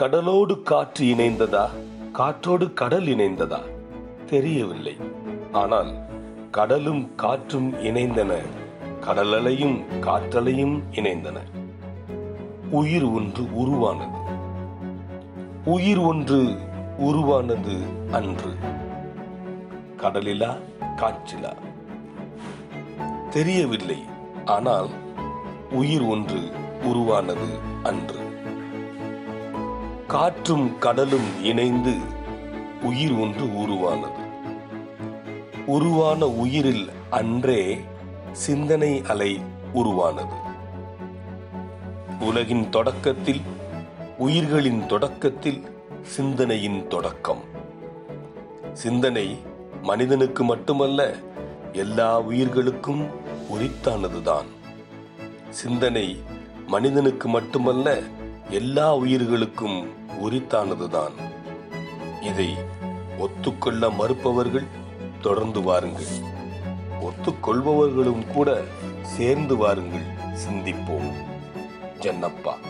கடலோடு காற்று இணைந்ததா? காற்றோடு கடல் இணைந்ததா? தெரியவில்லை. ஆனால் கடலும் காற்றும் இணைந்தன. கடலலையும் காற்றலையும் இணைந்தன. உயிர் ஒன்று உருவானது. உயிர் ஒன்று உருவானது அன்று. கடலிலா காற்றிலா? தெரியவில்லை. ஆனால் உயிர் ஒன்று உருவானது அன்று. காற்றும் கடலும் இணைந்து உயிர் ஒன்று உருவானது. உருவான உயிரில் அன்றே சிந்தனை அலை உருவானது. உலகின் தொடக்கத்தில் உயிர்களின் தொடக்கத்தில் சிந்தனையின் தொடக்கம். சிந்தனை மனிதனுக்கு மட்டுமல்ல எல்லா உயிர்களுக்கும் உரித்தானதுதான். சிந்தனை மனிதனுக்கு மட்டுமல்ல எல்லா உயிர்களுக்கும் உரித்தானதுதான். இதை ஒத்துக்கொள்ள மறுப்பவர்கள் தொடர்ந்து வாருங்கள். ஒத்துக்கொள்பவர்களும் கூட சேர்ந்து வாருங்கள். சிந்திப்போம். ஜன்னப்பா.